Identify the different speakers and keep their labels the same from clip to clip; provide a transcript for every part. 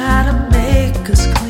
Speaker 1: try to make us clear.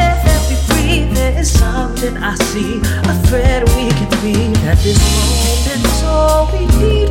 Speaker 1: I see a thread we can be. At this moment, all we need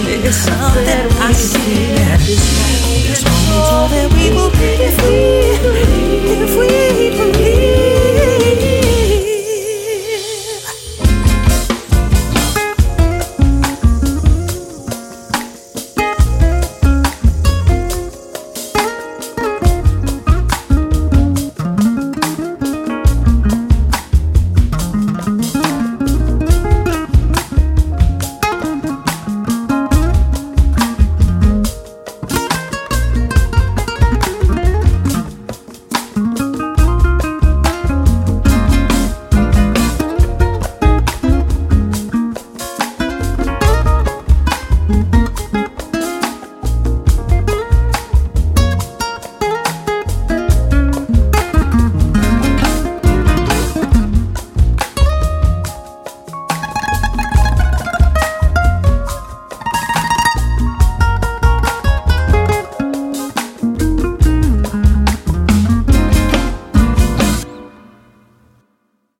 Speaker 1: It's something I see. It's all that we will be free.